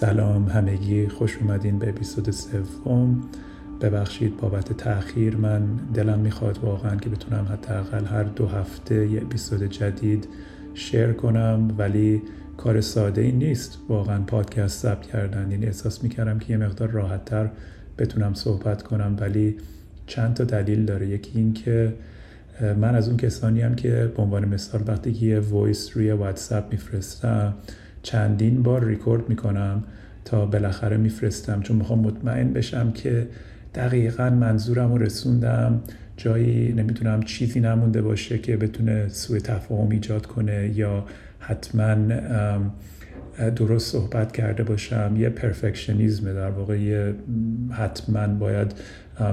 سلام همگی خوش اومدین به اپیزود سوم. ببخشید بابت تاخیر من دلم می‌خواد واقعا که بتونم حداقل هر دو هفته یه اپیزود جدید share کنم ولی کار ساده ای نیست واقعا پادکست ثبت کردن. یعنی احساس می‌کردم که یه مقدار راحت تر بتونم صحبت کنم ولی چند تا دلیل داره. یکی این که من از اون کسانی هم که به عنوان مثال وقتی که یه voice روی واتساپ میفرستم چندین بار ریکورد می‌کنم تا بالاخره میفرستم چون می‌خوام مطمئن بشم که دقیقا منظورم رو رسوندم. جایی نمی‌تونم چیزی نمونده باشه که بتونه سوء تفاهم ایجاد کنه یا حتما درست صحبت کرده باشم. یه پرفکشنیزم در واقع یه حتما باید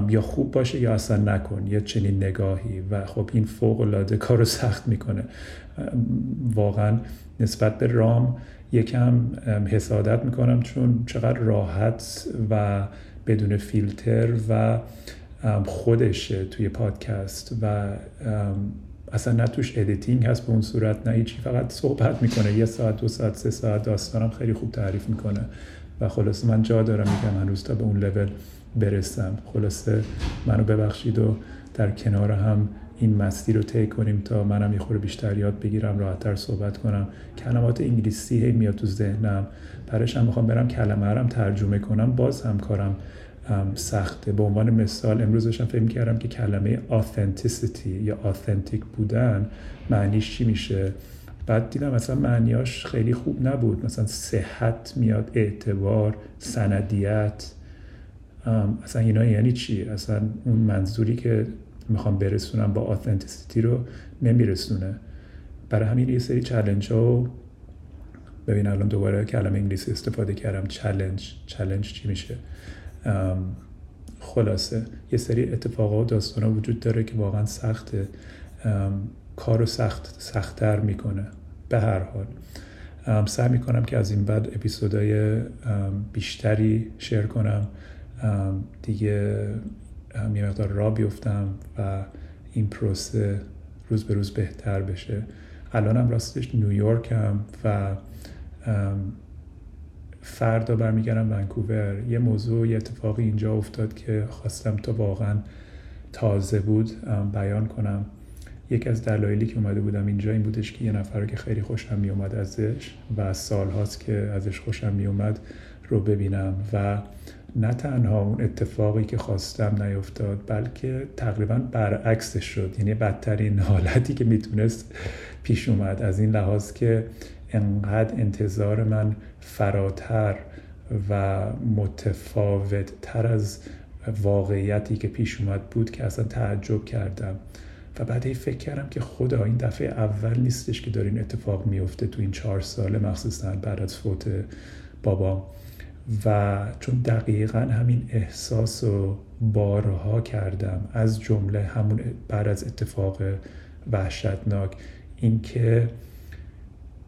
یا خوب باشه یا اصلا نکن. یه چنین نگاهی و خب این فوق العاده کار رو سخت می‌کنه. واقعا نسبت به رام یکم حسادت می‌کنم چون چقدر راحت و بدون فیلتر و خودشه توی پادکست و اصلا نه توش editing هست به اون صورت نه هیچی فقط صحبت می‌کنه. یه ساعت دو ساعت سه ساعت داستانم خیلی خوب تعریف می‌کنه. و خلاصه من جا دارم میگم هنوز تا به اون لول برسم. خلاصه منو ببخشید و در کنار هم این مستی رو طی کنیم تا منم یه خورده بیشتر یاد بگیرم راحتتر صحبت کنم. کلمات انگلیسی هی میاد تو ذهنم. برایش هم می‌خوام برم کلمه هم ترجمه کنم. باز هم کارم سخته. به عنوان مثال امروز داشتم فکر کردم که کلمه authenticity یا authentic بودن معنیش چی میشه؟ بعد دیدم مثلا معنیاش خیلی خوب نبود. مثلا صحت میاد اعتبار سندیت. اصلا اینا یعنی چی؟ اصلا اون منظوری که می‌خوام برسونم با authenticity رو نمیرسونه. برای همین یه سری challenge ها ببین الان دوباره کلمه انگلیسی استفاده کردم. challenge challenge چی میشه؟ خلاصه. یه سری اتفاقات و داستان ها وجود داره که واقعا سخته. کار رو سخت سختتر می‌کنه. به هر حال. سعی می‌کنم که از این بعد اپیزودهای بیشتری شیر کنم. دیگه یه مقدار را بیفتم و این پروسه روز به روز بهتر بشه. الانم راستش نیویورکم و فردا برمیگردم ونکوور. یه موضوع یه اتفاقی اینجا افتاد که خواستم تا واقعا تازه بود بیان کنم. یکی از دلایلی که اومده بودم اینجا این بودش که یه نفر که خیلی خوشم میومد ازش و سال هاست که ازش خوشم میومد رو ببینم و نه تنها اون اتفاقی که خواستم نیفتاد بلکه تقریبا برعکسش شد. یعنی بدترین حالتی که می‌تونست پیش اومد. از این لحاظ که انقدر انتظار من فراتر و متفاوت تر از واقعیتی که پیش اومد بود که اصلا تعجب کردم. و بعد فکر کردم که خدا این دفعه اول نیستش که داره این اتفاق میفته تو این چهار ساله مخصوصا بعد از فوت بابام. و چون دقیقا همین احساس و بارها کردم از جمله همون بعد از اتفاق وحشتناک اینکه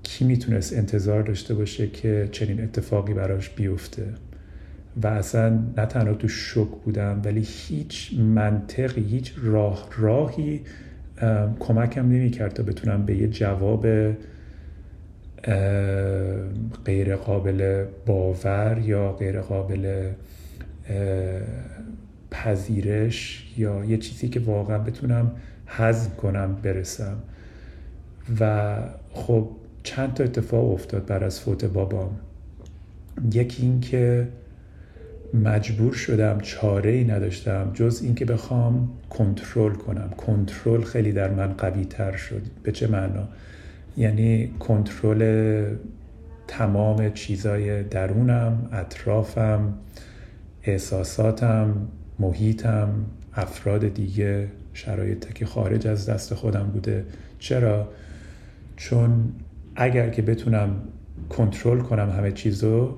کی می‌تونست انتظار داشته باشه که چنین اتفاقی براش بیفته. و اصلا نه تنها تو شک بودم ولی هیچ منطقی هیچ راه راهی کمکم نمی‌کرد تا بتونم به یه جواب غیر قابل باور یا غیر قابل پذیرش یا یه چیزی که واقعا بتونم هضم کنم برسم. و خب چند تا اتفاق افتاد بر از فوت بابام. یکی این که مجبور شدم چاره ای نداشتم جز اینکه بخوام کنترل کنم. کنترل خیلی در من قوی تر شد. به چه معنا؟ یعنی کنترل تمام چیزای درونم اطرافم احساساتم محیطم افراد دیگه شرایطی که خارج از دست خودم بوده. چرا؟ چون اگر که بتونم کنترل کنم همه چیزو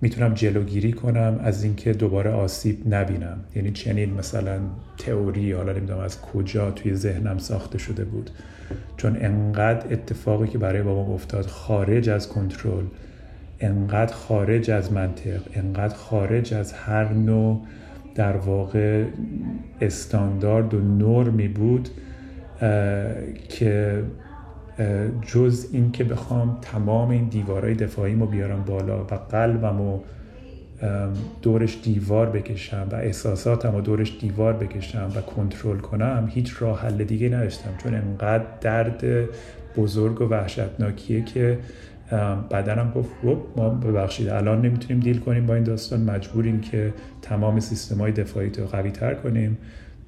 می‌تونم جلوگیری کنم از اینکه دوباره آسیب نبینم. یعنی چنین مثلا تئوری حالا نمی‌دونم از کجا توی ذهنم ساخته شده بود. چون انقدر اتفاقی که برای بابام افتاد خارج از کنترل انقدر خارج از منطق انقدر خارج از هر نوع در واقع استاندارد و نرمی بود که جز این که بخوام تمام این دیوارهای دفاعیمو بیارم بالا و قلبمو دورش دیوار بکشم و احساساتم و دورش دیوار بکشم و کنترل کنم هیچ راه حل دیگه نداشتم. چون انقدر درد بزرگ و وحشتناکیه که بدنم گفت ما ببخشید الان نمی‌تونیم دیل کنیم با این داستان. مجبوریم که تمام سیستم های دفاعی رو قوی تر کنیم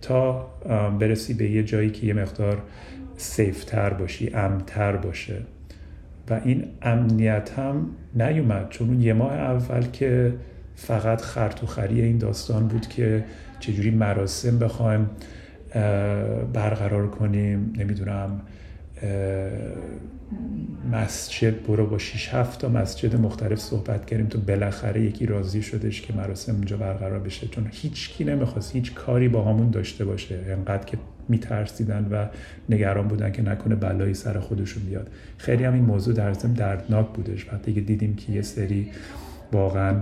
تا برسی به یه جایی که یه مقدار سیفتر باشی امتر باشه. و این امنیت هم نیومد چون یه ماه اول که فقط خرط و خری این داستان بود که چجوری مراسم بخوایم برقرار کنیم نمی‌دونم مسجد برو با 6 هفت تا مسجد مختلف صحبت کردیم تو بالاخره یکی راضی شدش که مراسم اونجا برقرار بشه. چون هیچ کی نمی‌خواست هیچ کاری با همون داشته باشه. انقدر که میترسیدن و نگران بودن که نکنه بلایی سر خودشون بیاد. خیلی هم این موضوع در ضمن دردناک بودش. وقتی که دیدیم که یه سری واقعا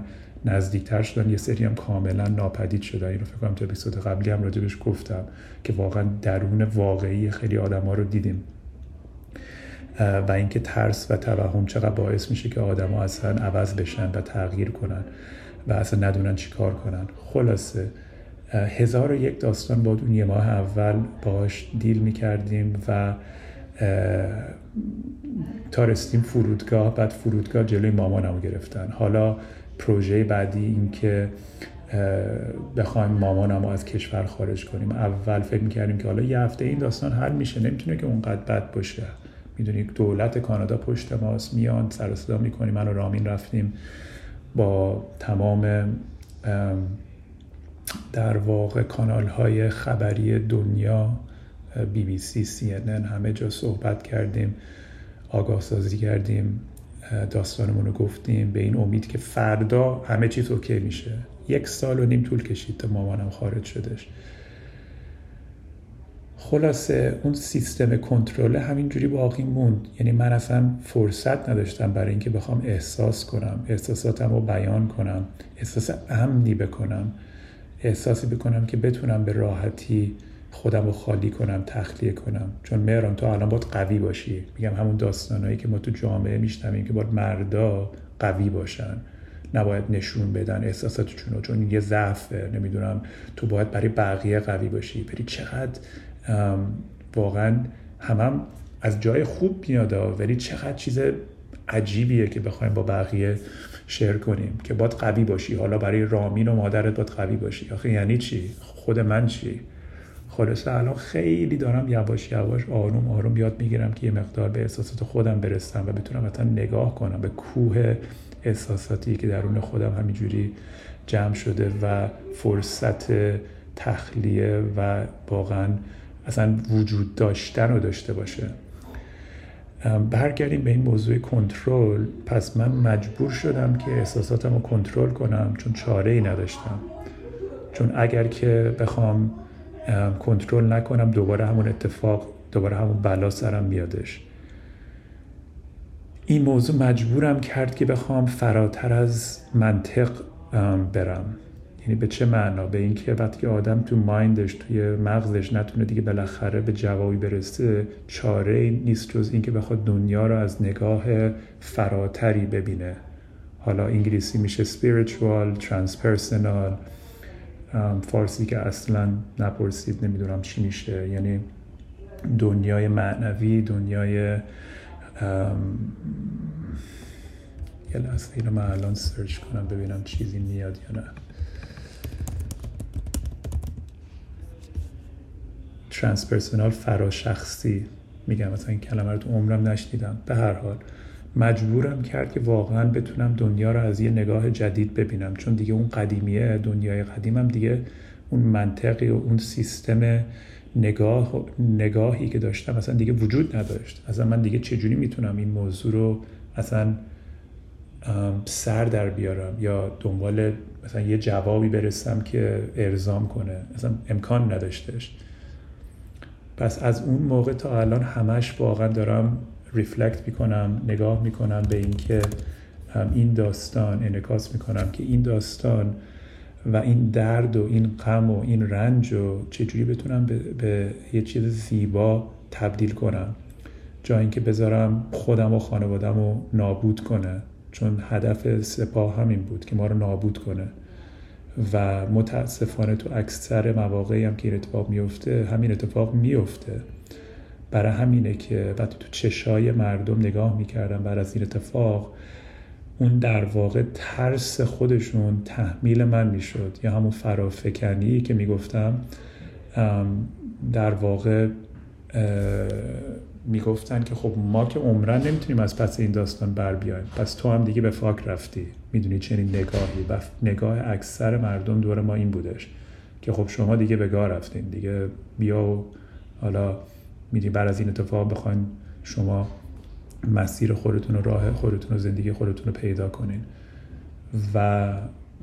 نزدیکتر شدن یه سری هم کاملا ناپدید شدن. این رو فکر کنم تو اپیزود قبلی هم راجبش گفتم که واقعا درون واقعی خیلی آدم ها رو دیدیم. و اینکه ترس و توهم چقدر باعث میشه که آدما اصلا عوض بشن و تغییر کنن و اصلا ندونن چی کار کنن. خلاصه هزار و یک داستان با اون یه ماه اول باش دیل می‌کردیم و تا رسیدیم فرودگاه بعد فرودگاه جلوی مامانم گرفتن. حالا پروژه بعدی این که بخوایم مامانم رو از کشور خارج کنیم. اول فکر می‌کردیم که حالا یه هفته این داستان حل میشه نمی‌تونه که اونقدر بد باشه. می‌دونی دولت کانادا پشت ماست میان سر صدا می‌کنیم. من و رامین رفتیم با تمام در واقع کانال های خبری دنیا بی بی سی سی همه جا صحبت کردیم آگاه سازی کردیم. داستانمون رو گفتیم به این امید که فردا همه چیز اوکی میشه. یک سال و نیم طول کشید تا مامانم خارج شدش. خلاصه اون سیستم کنترل همینجوری باقی موند. یعنی من اصلا فرصت نداشتم برای اینکه بخوام احساس کنم احساساتم رو بیان کنم احساس امنی بکنم احساسی بکنم که بتونم به راحتی خودم رو خالی کنم تخلیه کنم. چون مهران تو الان باید قوی باشی. میگم همون داستانهایی که ما تو جامعه میشنویم که باید مردا قوی باشن. نباید نشون بدن احساساتشون رو. چون یه ضعفه. نمی‌دونم تو باید برای بقیه قوی باشی. ولی چقدر واقعا همم از جای خوب میاد ولی چقدر چیز عجیبیه که بخوایم با بقیه شیر کنیم. که باید قوی باشی. حالا برای رامین و مادرت باید قوی باشی. آخه یعنی چی؟ خود من چی؟ خلاصه الان خیلی دارم یواش یواش آروم آروم یاد می‌گیرم که یه مقدار به احساسات خودم برسم و بتونم مثلا نگاه کنم به کوه احساساتی که درون خودم همینجوری جمع شده و فرصت تخلیه و واقعا اصلا وجود داشتن رو داشته باشه. برگردیم به این موضوع کنترل. پس من مجبور شدم که احساساتم رو کنترل کنم چون چاره ای نداشتم. چون اگر که بخوام کنترل نکنم دوباره همون اتفاق دوباره همون بلا سرم میادش این موضوع مجبورم کرد که بخوام فراتر از منطق برم. یعنی به چه معنا؟ به اینکه وقتی آدم تو مایندش توی مغزش نتونه دیگه بالاخره به جوابی برسه چاره نیست جز اینکه بخواد دنیا رو از نگاه فراتری ببینه. حالا انگلیسی میشه spiritual transpersonal. فارسی که اصلا نپرسید نمی‌دونم چی میشه. یعنی دنیای معنوی دنیای یه لحظه اینو من الان search کنم ببینم چیزی میاد یا نه. transpersonal فراشخصی. میگم مثلا این کلمه رو تو عمرم نشنیدم. به هر حال. مجبورم کرد که واقعا بتونم دنیا رو از یه نگاه جدید ببینم. چون دیگه اون قدیمیه دنیای قدیمم دیگه اون منطقی و اون سیستم نگاه نگاهی که داشتم مثلا دیگه وجود نداشت. اصلا من دیگه چجوری می‌تونم این موضوع رو اصلا سر در بیارم یا دنبال مثلا یه جوابی برسم که ارزام کنه؟ اصلا امکان نداشتش. پس از اون موقع تا الان همش واقعا دارم ریفلکت می‌کنم نگاه می‌کنم به اینکه این داستان انعکاس می‌کنم که این داستان و این درد و این غم و این رنج و چجوری بتونم به, به یه چیز زیبا تبدیل کنم. جای اینکه بذارم خودم و خانوادم رو نابود کنه. چون هدف سپاه همین بود که ما رو نابود کنه. و متاسفانه تو اکثر مواقعی هم که این اتفاق میفته همین اتفاق میفته برای همینه که وقتی تو چشای مردم نگاه می‌کردم بعد از این اتفاق اون در واقع ترس خودشون تحمیل من می‌شد. یا همون فرافکنی که می‌گفتم در واقع می‌گفتن که خب ما که عمرن نمی‌تونیم از پس این داستان بر بیایم. پس تو هم دیگه به فاک رفتی. می‌دونی چنین نگاهی. و نگاه اکثر مردم دور ما این بودش که خب شما دیگه به گاه رفتین. دیگه بیا و حالا می‌دونی بر از این اتفاق بخواین شما مسیر خودتون و راه خودتون و زندگی خودتون رو پیدا کنین. و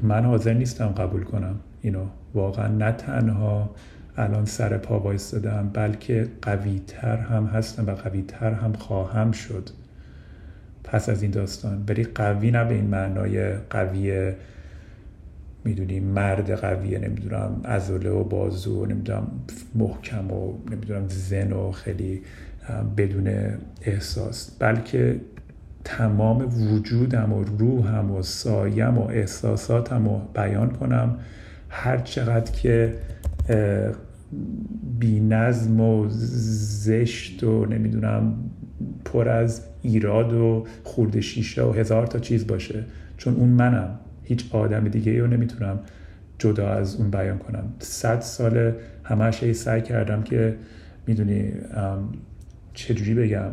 من حاضر نیستم قبول کنم اینو. واقعا نه تنها الان سر پا وایستادم بلکه قویتر هم هستم و قویتر هم خواهم شد. پس از این داستان. ولی قوی نه به این معنای قوی می‌دونی مرد قویه نمی‌دونم ازوله و بازو نمی‌دونم محکم و نمی‌دونم زن و خیلی بدون احساس. بلکه تمام وجودم و روحم و سایم و احساساتم رو بیان کنم هر چقدر که بی نظم و زشت و نمی‌دونم پر از ایراد و خورده شیشه و هزار تا چیز باشه. چون اون منم. هیچ آدم دیگه رو نمی‌تونم جدا از اون بیان کنم. صد سال همش سعی کردم که می‌دونی چجوری بگم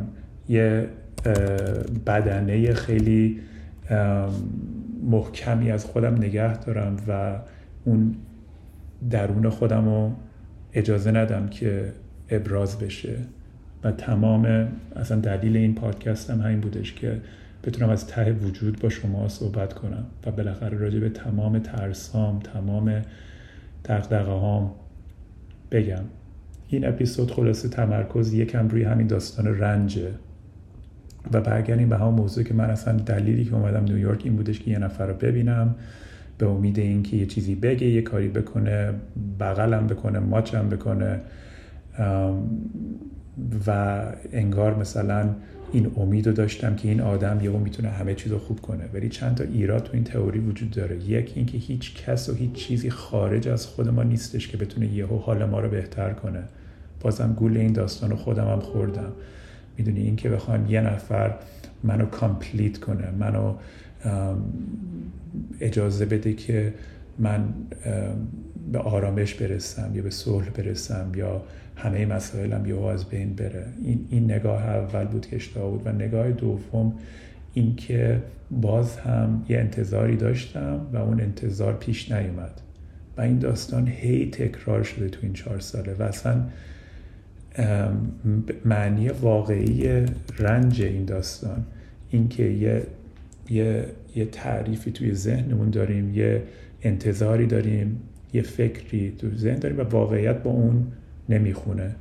یه بدنه خیلی محکمی از خودم نگه دارم و اون درون خودم رو اجازه ندم که ابراز بشه. و تمام اصلا دلیل این پادکست هم همین بودش که بتونم از ته وجود با شما صحبت کنم و بالاخره راجع به تمام ترسام تمام دقدقه هام بگم. این اپیزود خلاصه تمرکز یکم روی همین داستان رنجه و برگردیم به همون موضوع که من اصلا دلیلی که اومدم نیویورک این بودش که یه نفر رو ببینم به امید اینکه یه چیزی بگه یه کاری بکنه بغلم بکنه ماچم بکنه و انگار مثلا این امید رو داشتم که این آدم یهو می‌تونه همه چیز رو خوب کنه. ولی چند تا ایراد تو این تئوری وجود داره. یک اینکه هیچ کس و هیچ چیزی خارج از خود ما نیستش که بتونه یهو حال ما رو بهتر کنه. بازم گول این داستان رو خودم هم خوردم. می‌دونی اینکه بخوام یه نفر منو کامپلیت کنه منو اجازه بده که من به آرامش برسم یا به صلح برسم یا همه مسائلم یهو از بین بره. این, این نگاه اول بود که اشتباه بود و نگاه دوم اینکه باز هم یه انتظاری داشتم و اون انتظار پیش نیومد. و این داستان هی تکرار شده تو این چهار ساله و اصلا معنی واقعی رنج این داستان اینکه یه یه یه تعریفی توی ذهنمون داریم یه انتظاری داریم یه فکری تو ذهن داریم و واقعیت با اون نمی‌خونه.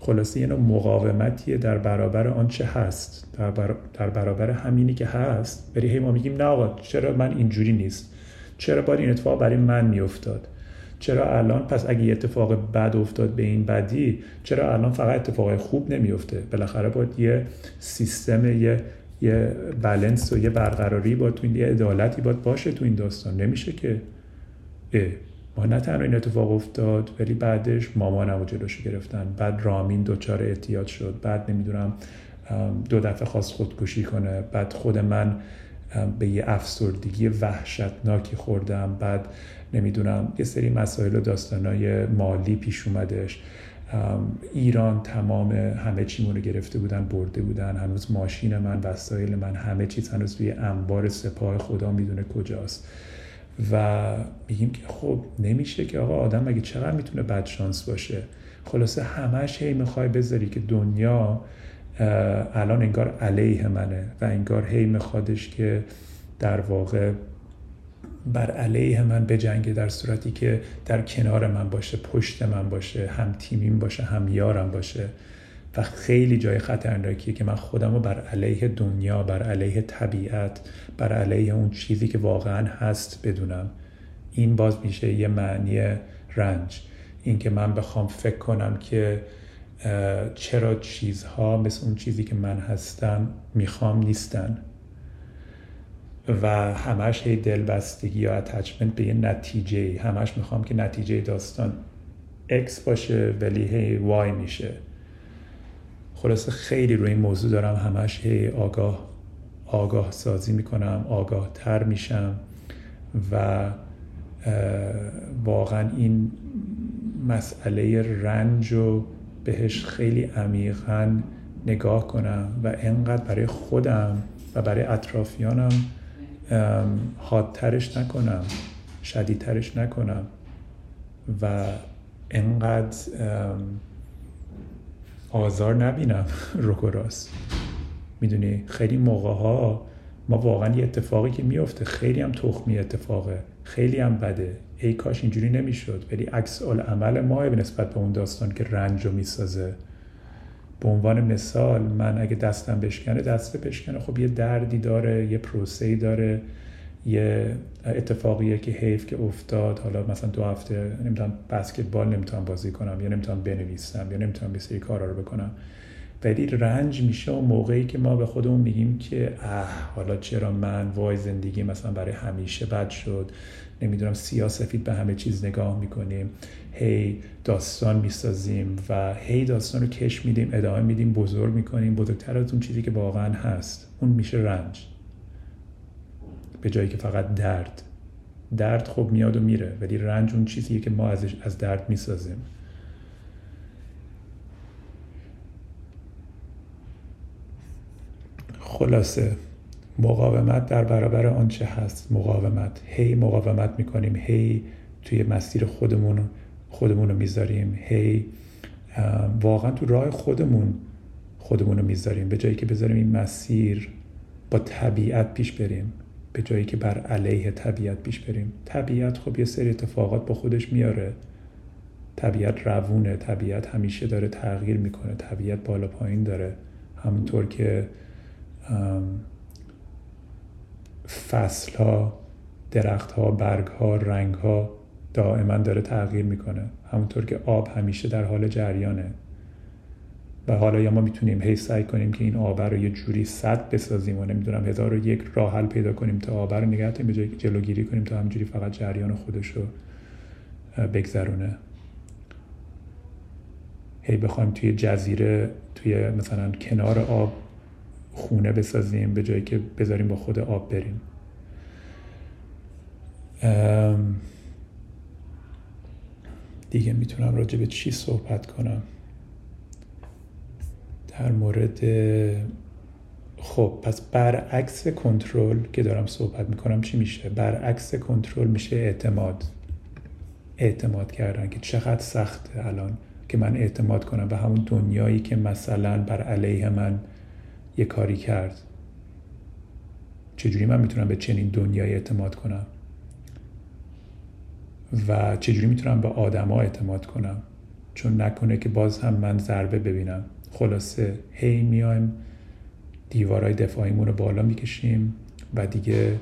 خلاصه یه نوع مقاومتیه در برابر آنچه هست. در, در برابر همینی که هست ولی هی ما میگیم نه آقا چرا من اینجوری نیست؟ چرا باید این اتفاق برای من میافتاد؟ چرا الان پس اگه یه اتفاق بد افتاد به این بدی چرا الان فقط اتفاق خوب نمیفته؟ بالاخره باید یه سیستم یه یه بلنس و یه برقراری با تو این یه عدالتی باید باشه تو این داستان. نمیشه که؟ ما نه تنها این اتفاق افتاد ولی بعدش مامانم رو جلوش گرفتن. بعد رامین دچار اعتیاد شد. بعد نمی‌دونم دو دفعه خواست خودکشی کنه. بعد خود من به یه افسردگی وحشتناکی خوردم. بعد نمی‌دونم یه سری مسائل و داستانای مالی پیش اومدش. ایران تمام همه چیمون رو گرفته بودن برده بودن. هنوز ماشین من وسایل من همه چیز هنوز توی انبار سپاه خدا می‌دونه کجاست. و میگیم که خب نمیشه که آقا آدم مگه چقدر می‌تونه بد شانس باشه؟ خلاصه همش هی می‌خوای بذاری که دنیا الان انگار علیه منه و انگار هی میخوادش که در واقع بر علیه من بجنگه در صورتی که در کنار من باشه پشت من باشه هم تیمیم باشه هم یارم باشه. و خیلی جای خطرناکیه که من خودم رو بر علیه دنیا بر علیه طبیعت بر علیه اون چیزی که واقعا هست بدونم. این باز میشه یه معنی رنج. اینکه من بخوام فکر کنم که چرا چیزها مثل اون چیزی که من هستم می‌خوام نیستن. و همش هی دلبستگی یا اتچمنت به یه نتیجه همش می‌خوام که نتیجه داستان X باشه ولی هی Y میشه. خلاصه خیلی روی این موضوع دارم همش هی آگاه آگاه سازی می‌کنم آگاه تر میشم و واقعا این مسئله رنج و بهش خیلی عمیقا نگاه کنم و انقدر برای خودم و برای اطرافیانم حادترش نکنم شدیدترش نکنم و انقدر آزار نبینم. رو راست. می‌دونی خیلی موقع ها ما واقعا یه اتفاقی که میفته خیلی هم تخمی اتفاقه. خیلی هم بده. ای کاش اینجوری نمی‌شد. ولی عکس عمل ما نسبت به اون داستان که رنج رو می‌سازه. به عنوان مثال من اگه دستم بشکنه دست بشکنه. خب یه دردی داره یه پروسه‌ای داره. یه اتفاقیه که حیف که افتاد. حالا مثلا دو هفته نمی‌تونم بسکتبال نمی‌تونم بازی کنم یا نمی‌تونم بنویسم یا نمی‌تونم یه کارا رو بکنم. ولی رنج میشه و موقعی که ما به خودمون میگیم که اه حالا چرا من وای زندگی مثلا برای همیشه بد شد؟ نمی‌دونم سیاسفید به همه چیز نگاه می‌کنیم. هی داستان می‌سازیم و هی داستان رو کش میدیم ادامه میدیم بزرگ می‌کنیم. بزرگتر از اون چیزی که واقعا هست. اون میشه رنج. به جایی که فقط درد. درد خب میاد و میره ولی رنج اون چیزیه که ما ازش از درد می‌سازیم. خلاصه مقاومت در برابر آنچه هست؟ مقاومت. هی مقاومت می‌کنیم هی توی مسیر خودمون خودمون رو می‌ذاریم هی واقعا تو راه خودمون خودمون رو می‌ذاریم. به جایی که بذاریم این مسیر با طبیعت پیش بریم. به جایی که بر علیه طبیعت پیش بریم. طبیعت خب یه سری اتفاقات با خودش میاره. طبیعت روونه طبیعت همیشه داره تغییر می‌کنه طبیعت بالا پایین داره. همونطور که فصل ها درخت ها برگ ها رنگ ها دائما داره تغییر می‌کنه. همونطور که آب همیشه در حال جریانه. و حالا یا ما می‌تونیم هی سعی کنیم که این آب رو یه جوری صد بسازیم و نمی‌دونم هزار و یک راه حل پیدا کنیم تا آب رو نگه به جای جلوگیری کنیم تا همینجوری فقط جریان خودش رو بگذرونه. هی بخوایم توی جزیره توی مثلا کنار آب خونه بسازیم به جایی که بذاریم با خود آب بریم. دیگه می‌تونم راجع به چی صحبت کنم. در مورد خب پس برعکس کنترل که دارم صحبت می‌کنم چی میشه؟ برعکس کنترل میشه اعتماد. اعتماد کردن که چقدر سخته الان که من اعتماد کنم به همون دنیایی که مثلا بر علیه من یه کاری کرد. چجوری من می‌تونم به چنین دنیایی اعتماد کنم؟ و چجوری می‌تونم به آدما اعتماد کنم؟ چون نکنه که باز هم من ضربه ببینم. خلاصه هی میایم دیوارای دفاعیمون رو بالا می‌کشیم و دیگه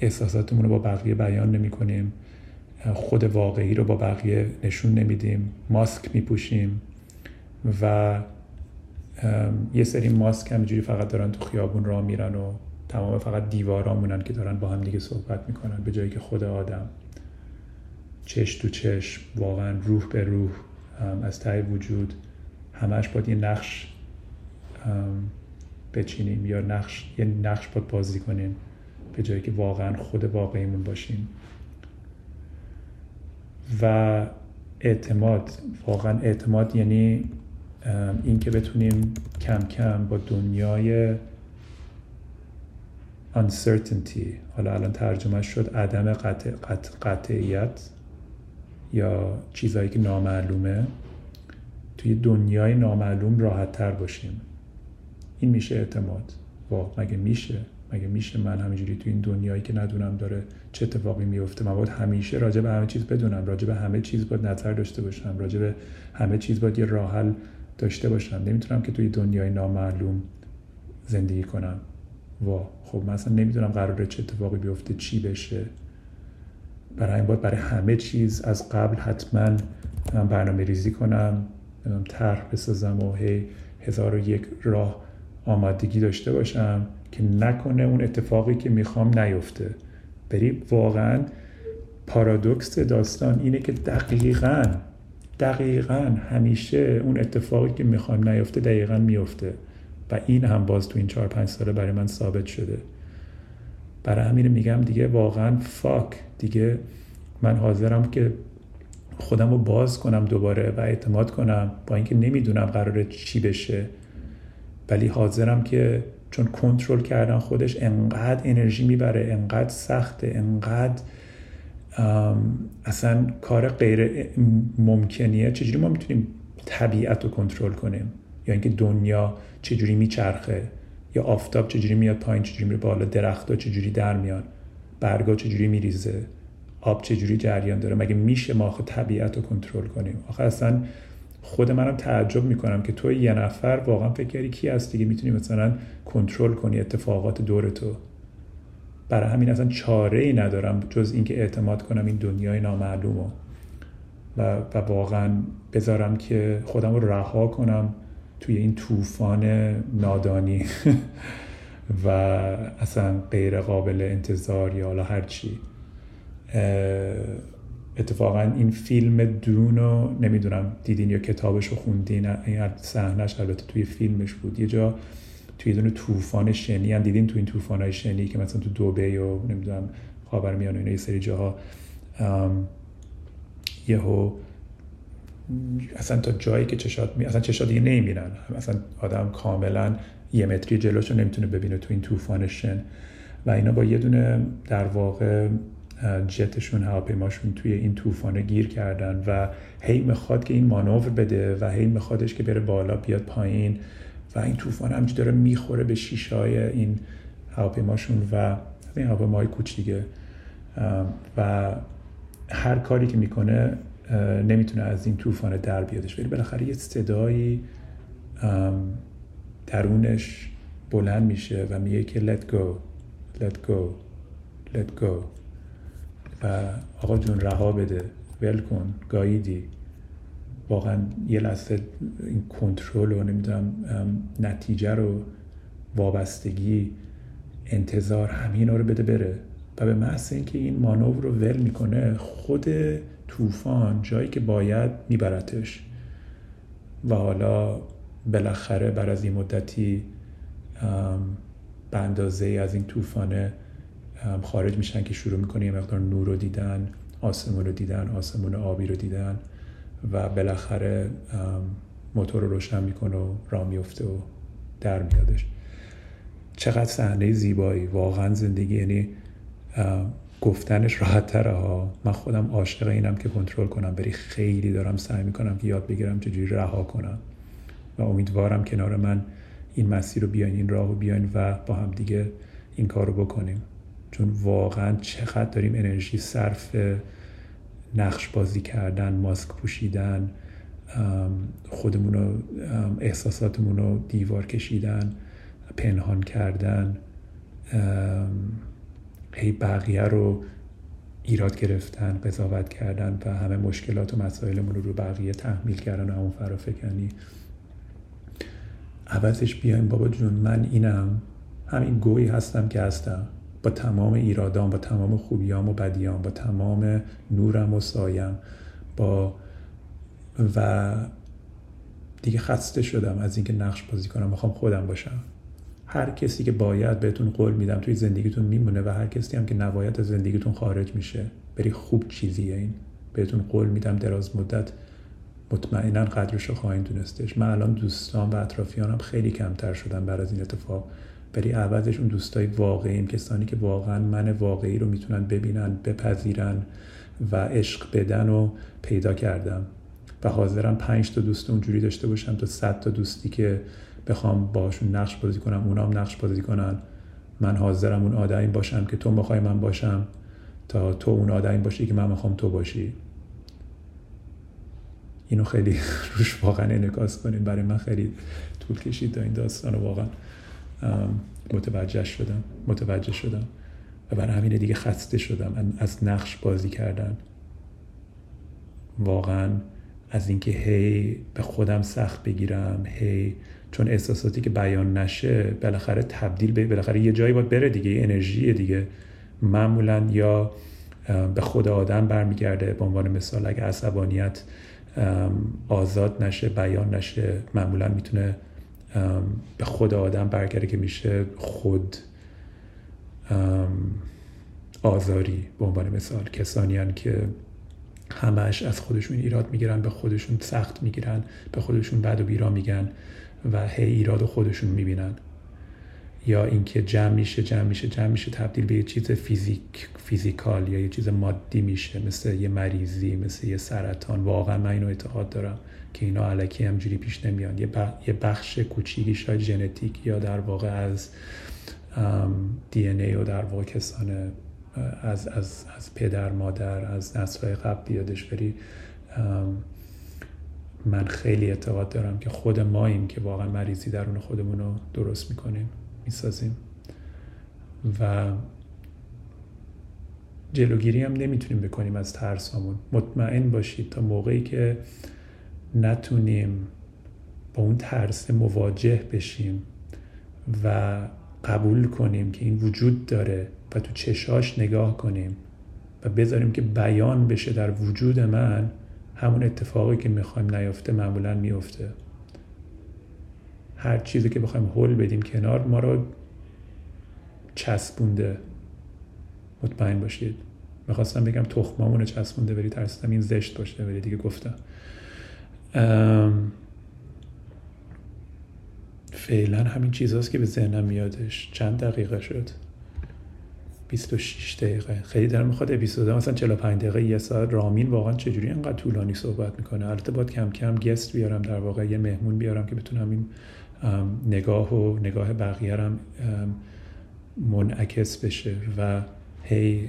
احساساتمون رو با بقیه بیان نمی کنیم خود واقعی رو با بقیه نشون نمیدیم. ماسک میپوشیم و یه سری ماسک همینجوری فقط دارن تو خیابون راه میرن و تمام فقط دیوارامونن که دارن با هم دیگه صحبت می‌کنن به جایی که خود آدم چش تو چش واقعا روح به روح از ته وجود همش باید یه نقش بچینیم یا نقش یه نقش باید بازی کنیم به جایی که واقعا خود واقعیمون باشیم. و اعتماد واقعا اعتماد یعنی این که بتونیم کم کم با دنیای uncertainty حالا الان ترجمه شد عدم قطع، قطع، قطعیت. یا چیزهایی که نامعلومه توی دنیای نامعلوم راحت تر باشیم. این میشه اعتماد. وا مگه میشه؟ مگه میشه من همینجوری توی این دنیایی که ندونم داره چه اتفاقی میفته من باید همیشه راجع به همه چیز بدونم راجع به همه چیز باید نظر داشته باشم راجع به همه چیز باید یه راه داشته باشم. نمی‌تونم که توی دنیای نامعلوم زندگی کنم. وا خب مثلا نمی‌دونم قراره چه اتفاقی بیفته چی بشه. برای این باید برای همه چیز از قبل حتما برنامه ریزی کنم طرح بسازم و هی هزار و یک راه آمادگی داشته باشم که نکنه اون اتفاقی که می‌خوام نیفته. بری واقعا پارادوکس داستان اینه که دقیقا دقیقا همیشه اون اتفاقی که می‌خوام نیفته دقیقا میفته و این هم باز تو این چهار پنج ساله برای من ثابت شده. برای همین میگم دیگه واقعا فاک دیگه من حاضرم که خودم رو باز کنم دوباره و اعتماد کنم با اینکه نمی‌دونم قراره چی بشه. ولی حاضرم که چون کنترل کردن خودش انقدر انرژی می‌بره انقدر سخته انقدر اصلا کار غیر ممکنیه. چجوری ما می‌تونیم طبیعت رو کنترل کنیم؟ یا اینکه دنیا چجوری میچرخه؟ یا آفتاب چجوری میاد پایین چجوری میره بالا درختها چجوری در میان برگا چجوری میریزه آب چجوری جریان داره مگه میشه ما آخه طبیعت رو کنترل کنیم؟ آخه اصلا خود منم تعجب می‌کنم که تو یه نفر واقعا فکر کردی کی هست دیگه؟ می‌تونی مثلا کنترل کنی اتفاقات دور تو. برای همین اصلا چاره ای ندارم جز اینکه اعتماد کنم این دنیای نامعلومو. و, و واقعا بذارم که خودم رو رها کنم. توی این طوفان نادانی و اصلا غیر قابل انتظار یا حالا هرچی اتفاقا این فیلم دونو نمی‌دونم دیدین یا کتابش رو خوندین این صحنهش البته توی فیلمش بود. یه جا توی دونه طوفان شنی هم دیدین توی این طوفان های شنی که مثلا تو دوبه و نمی‌دونم خاور میان اینا یه سری جاها یهو اصلا تا جایی که چشات می اصلا چشات دیگه نمی‌بینن. اصلا آدم کاملا یه متری جلوشو نمی‌تونه ببینه تو این طوفان شن. و اینا با یه دونه در واقع جتشون هواپیماشون توی این طوفانه گیر کردن و هی می‌خواد که این مانور بده و هی میخوادش که بره بالا بیاد پایین. و این طوفان همچی داره می‌خوره به شیشه های این هواپیماشون و این هواپیمای کوچیکه. و هر کاری که می‌کنه نمی‌تونه از این طوفان در بیادش. ولی بالاخره یه صدایی درونش بلند میشه و میگه که let go let go let go. و آقا جون رها بده ول کن گاییدی. واقعا یه لحظه این کنترل و نمی‌دونم نتیجه رو وابستگی انتظار همین رو بده بره. و به محض اینکه این مانور رو ول می‌کنه خود طوفان جایی که باید میبرتش و حالا بالاخره بر از این مدتی به اندازه از این طوفانه خارج میشن که شروع می‌کنه یه مقدار نور رو دیدن آسمون رو دیدن آسمون آبی رو دیدن و بالاخره موتور رو روشن می‌کنه و راه میفته و در میادش. چقدر صحنه زیبایی. واقعا زندگی یعنی گفتنش راحت تره ها. من خودم عاشق اینم که کنترل کنم بری خیلی دارم سعی می‌کنم که یاد بگیرم چجوری رها کنم. و امیدوارم کنار من این مسیر رو بیاین این راه رو بیاین و با هم دیگه این کار رو بکنیم. چون واقعا چقدر داریم انرژی صرف نقش بازی کردن ماسک پوشیدن خودمون رو احساساتمون رو دیوار کشیدن پنهان کردن هی بقیه رو ایراد گرفتن قضاوت کردن و همه مشکلات و مسائلمون رو رو بقیه تحمیل کردن و همون فرافکنی. عوضش بیایم بابا جون من اینم همین گویی هستم که هستم. با تمام ایرادام با تمام خوبیام و بدیام با تمام نورم و سایم با و دیگه خسته شدم از اینکه نقش بازی کنم. می‌خوام خودم باشم. هر کسی که باید بهتون قول میدم توی زندگیتون میمونه و هر کسی هم که نباید از زندگیتون خارج میشه. بری خوب چیزیه این. بهتون قول میدم دراز مدت مطمئنا قدرش رو خواهید دونستش. من الان دوستان و اطرافیانم خیلی کمتر شدن بعد از این اتفاق. بری عوضش اون دوستای واقعیم کسانی که واقعا من واقعی رو می‌تونن ببینن بپذیرن و عشق بدن و پیدا کردم. و حاضرم پنج تا دوست اونجوری داشته باشم تا صد تا دوستی که بخوام باشون نقش بازی کنم اونام نقش بازی کنن. من حاضرم اون آدمی باشم که تو می‌خوای من باشم تا تو اون آدمی باشی که من می‌خوام تو باشی. اینو خیلی روش واقعا انعکاس کنیم برای من خیلی طول کشید تا این داستان رو واقعا متوجه شدم متوجه شدم. و برای همین دیگه خسته شدم. از نقش بازی کردن. واقعا از اینکه هی به خودم سخت بگیرم هی چون احساساتی که بیان نشه بالاخره تبدیل به بالاخره یه جایی باید بره دیگه انرژی دیگه. معمولا یا به خود آدم برمیگرده. به عنوان مثال اگه عصبانیت آزاد نشه بیان نشه معمولا می‌تونه به خود آدم برگرده که میشه خود آزاری. به عنوان مثال کسانی که همش از خودشون ایراد می‌گیرن به خودشون سخت می‌گیرن به خودشون بد و بیرا میگن و هی ایراد خودشون می‌بینن. یا اینکه جمع میشه جمع میشه جمع میشه تبدیل به یه چیز فیزیک فیزیکال یا یه چیز مادی میشه مثل یه مریضی مثل یه سرطان. واقعا من اینو اعتقاد دارم که اینا علکی همجوری پیش نمیان. یه بخش کوچیکی شاید ژنتیک یا در واقع از دی ای و در واقع کسان از, از, از پدر مادر از نسلهای قبل بیادش بری من خیلی اعتقاد دارم که خود ماییم که واقعا مریضی درون خودمون رو درست می‌کنیم می‌سازیم. و جلوگیری هم نمی‌تونیم بکنیم از ترسامون مطمئن باشید تا موقعی که نتونیم با اون ترس مواجه بشیم و قبول کنیم که این وجود داره و تو چشاش نگاه کنیم و بذاریم که بیان بشه در وجود من همون اتفاقی که می‌خوایم نیافته معمولا میفته هر چیزی که بخوایم حل بدیم کنار ما رو چسبونده. مطمئن باشید. می‌خواستم بگم تخمامون چسبونده ولی ترسیدم این زشت باشه ولی دیگه گفتم. فعلا همین چیزهاست که به ذهنم میادش. چند دقیقه شد؟ 26 دقیقه. خیلی دارم می‌خواد اپیزود مثلا 45 دقیقه یه ساعت. رامین واقعا چجوری انقدر طولانی صحبت می‌کنه؟ البته باید کم کم گست بیارم در واقع یه مهمون بیارم که بتونم این نگاه و نگاه بقیه منعکس بشه و هی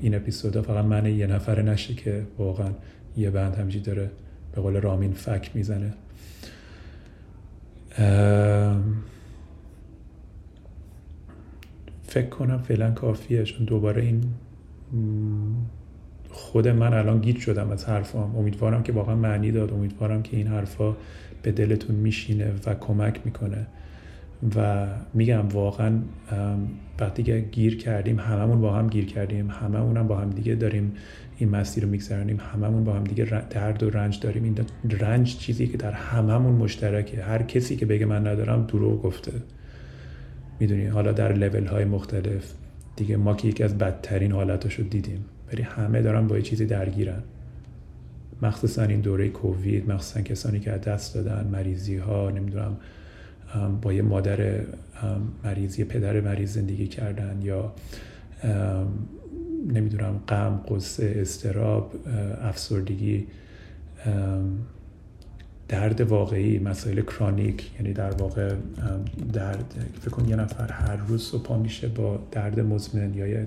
این اپیزودا فقط من یه نفره نشه که واقعا یه بند همجی داره به قول رامین فک می‌زنه. فکر کنم فعلا کافیه چون دوباره این خود من الان گیت شدم از حرفام. امیدوارم که واقعا معنی داد. امیدوارم که این حرفا به دلتون میشینه و کمک می‌کنه. و میگم واقعا وقتی که گیر کردیم هممون با هم گیر کردیم. هممون هم با هم دیگه داریم این مسیر رو میگذرانیم. هممون با هم دیگه درد و رنج داریم. این رنج چیزی که در هممون مشترکه. هر کسی که بگه من ندارم دروغ گفته. می‌دونی حالا در لول های مختلف. دیگه ما که یکی از بدترین حالتاشو دیدیم. ولی همه دارن با یه چیزی درگیرن. مخصوصا این دوره کووید مخصوصا کسانی که دست دادن مریضی ها نمی‌دونم با یه مادر مریض یه پدر مریض زندگی کردن یا نمی‌دونم غم قصه استراب افسردگی درد واقعی مسائل کرانیک یعنی در واقع درد فکر کن یه نفر هر روز صبح میشه با درد مزمن یا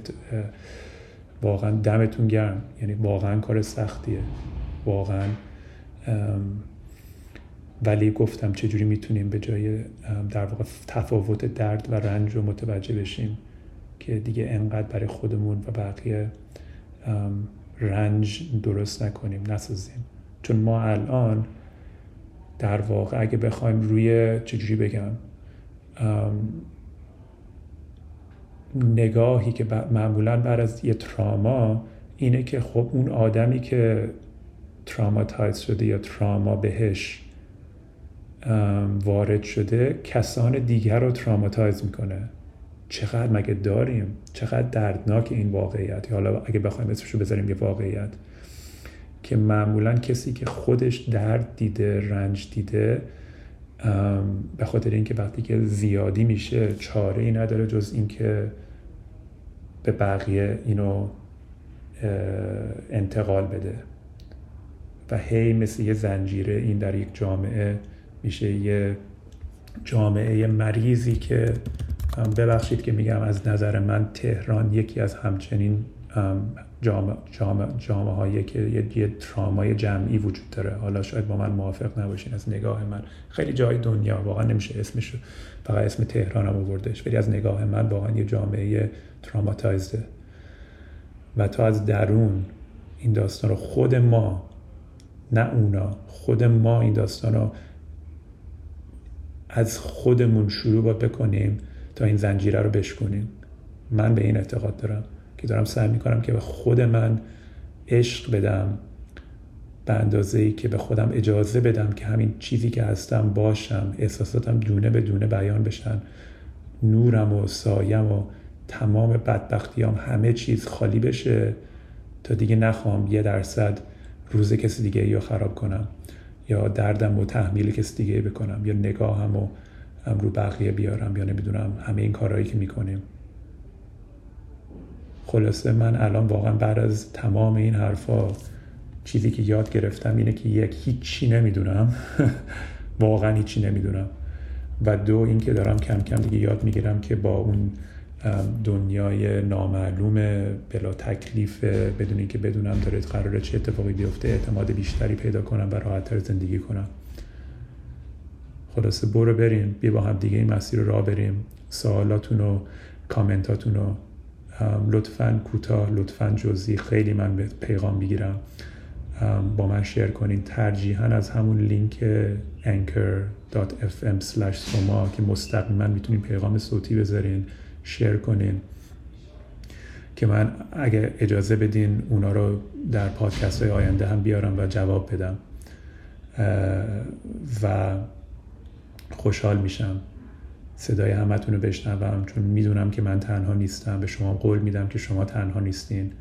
واقعا دمتون گرم. یعنی واقعا کار سختیه. واقعا ولی گفتم چجوری می‌تونیم به جای در واقع تفاوت درد و رنج رو متوجه بشیم که دیگه انقدر برای خودمون و بقیه رنج درست نکنیم نسازیم. چون ما الان در واقع اگه بخوایم روی چجوری بگم نگاهی که معمولا بعد از یه تراما اینه که خب اون آدمی که traumatize شده یا تراما بهش وارد شده کسان دیگر رو traumatize می‌کنه. چقدر مگه داریم؟ چقدر دردناک این واقعیت؟ حالا اگه بخوایم اسمشو بذاریم یه واقعیت. که معمولا کسی که خودش درد دیده رنج دیده به خاطر اینکه وقتی که زیادی میشه چاره ای نداره جز اینکه به بقیه اینو انتقال بده. و هی مثل یه زنجیره این در یک جامعه میشه یه جامعه مریضی که ببخشید که میگم از نظر من تهران یکی از همچنین جامعه, جامعه, جامعه هایی که یه, یه ترامای جمعی وجود داره. حالا شاید با من موافق نباشین از نگاه من. خیلی جای دنیا واقعا نمیشه اسمش فقط اسم تهران هم آوردش ولی از نگاه من واقعا یه جامعه تراماتایزده و تا از درون این داستان رو خود ما نه اونا خود ما این داستان رو از خودمون شروع باید بکنیم تا این زنجیره رو بشکنیم من به این اعتقاد دارم. که دارم سعی می‌کنم که به خود من عشق بدم به اندازه ای که به خودم اجازه بدم که همین چیزی که هستم باشم احساساتم دونه به دونه بیان بشن. نورم و سایم و تمام بدبختیام همه چیز خالی بشه تا دیگه نخوام یه درصد روز کسی دیگه یا خراب کنم یا دردم و تحمیل کسی دیگه بکنم یا نگاهم و هم رو بقیه بیارم یا نمی‌دونم همه این کارهایی که می‌کنیم. خلاصه من الان واقعا بعد از تمام این حرفا چیزی که یاد گرفتم اینه که یک هیچی نمی‌دونم. واقعا هیچی نمی‌دونم. و دو اینکه دارم کم کم دیگه یاد می‌گیرم که با اون دنیای نامعلوم بلا تکلیف بدون اینکه بدونم داره قراره چه اتفاقی بیفته اعتماد بیشتری پیدا کنم و راحتتر زندگی کنم. خلاصه برو بریم بیا با هم دیگه این مسیر رو راه بریم. سوالاتون و کامنتاتون رو لطفا کوتاه لطفا جزئی. خیلی من به پیغام می‌گیرم. با من شیر کنین. ترجیحا از همون لینک anchor.fm سوما که مستقیما می‌تونین پیغام صوتی بذارین شیر کنین. که من اگه اجازه بدین اونا رو در پادکست های آینده هم بیارم و جواب بدم. و خوشحال میشم. صدای همتون رو بشنوم چون می‌دونم که من تنها نیستم. به شما قول میدم که شما تنها نیستین.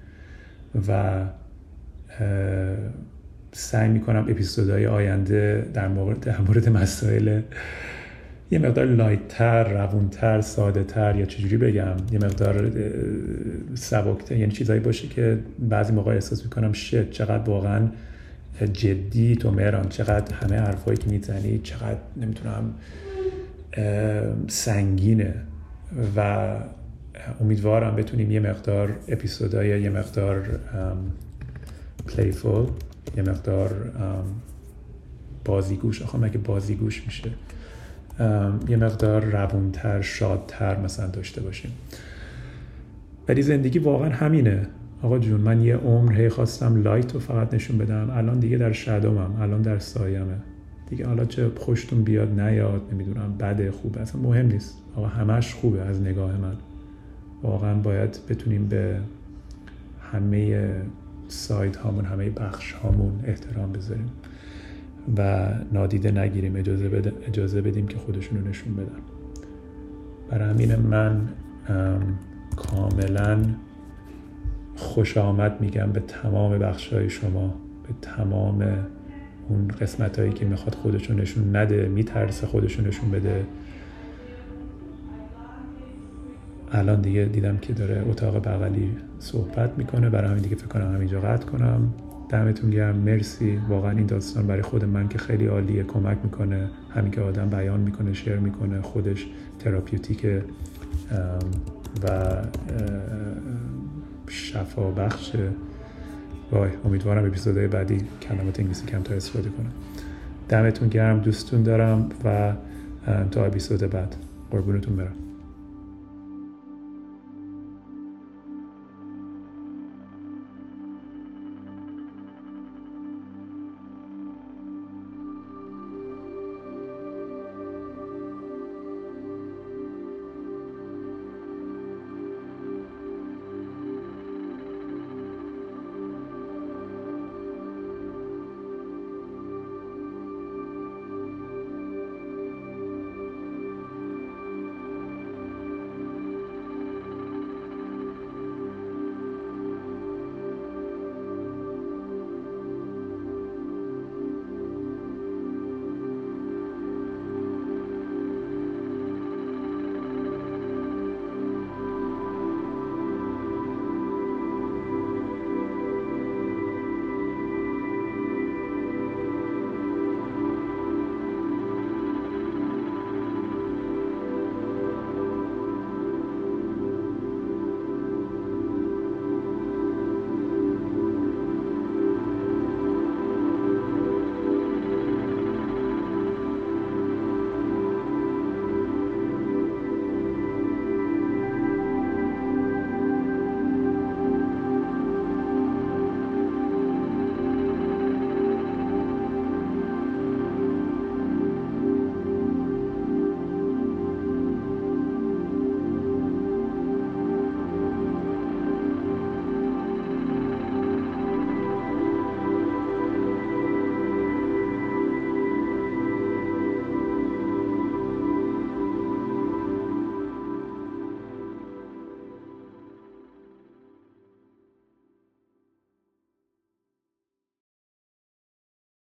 و سعی می‌کنم اپیزودهای آینده در مورد, در مورد مسائل یه مقدار لایتتر روونتر ساده تر یا چجوری بگم یه مقدار سبکتر یعنی چیزایی باشه که بعضی موقع احساس می‌کنم شد چقدر واقعا جدی تو مهران چقدر همه حرفایی که می‌زنی چقدر نمی‌تونم سنگینه و امیدوارم بتونیم یه مقدار اپیزودهای یه مقدار پلیفول یه مقدار بازیگوش آخه مگه بازیگوش میشه؟ یه مقدار روونتر شادتر مثلا داشته باشیم. ولی زندگی واقعا همینه. آقا جون من یه عمر هی خواستم لایت رو فقط نشون بدم. الان دیگه در شدومم الان در سایمه دیگه حالا چه خوشتون بیاد نیاد نمی‌دونم بده خوبه. اصلا مهم نیست. آقا همش خوبه از نگاه من. واقعا باید بتونیم به همه سایت هامون همه بخش هامون احترام بذاریم و نادیده نگیریم اجازه, اجازه بدیم که خودشون رو نشون بدن. برای همین من کاملا خوش آمد میگم به تمام بخش های شما به تمام اون قسمت هایی که می‌خواد خودشون نشون نده میترسه خودشون نشون بده. الان دیگه دیدم که داره اتاق بغلی صحبت می‌کنه. برای همین دیگه فکر کنم همینجا قطع کنم. دمتون گرم. مرسی. واقعا این داستان برای خود من که خیلی عالیه. کمک می‌کنه. همین که آدم بیان می‌کنه شیر می‌کنه خودش تراپیوتیک و شفا بخشه وای امیدوارم اپیزودهای بعدی کلمات انگلیسی کمتر استفاده کنم. دمتون گرم دوستون دارم و تا اپیزود بعد. قربونتون برم.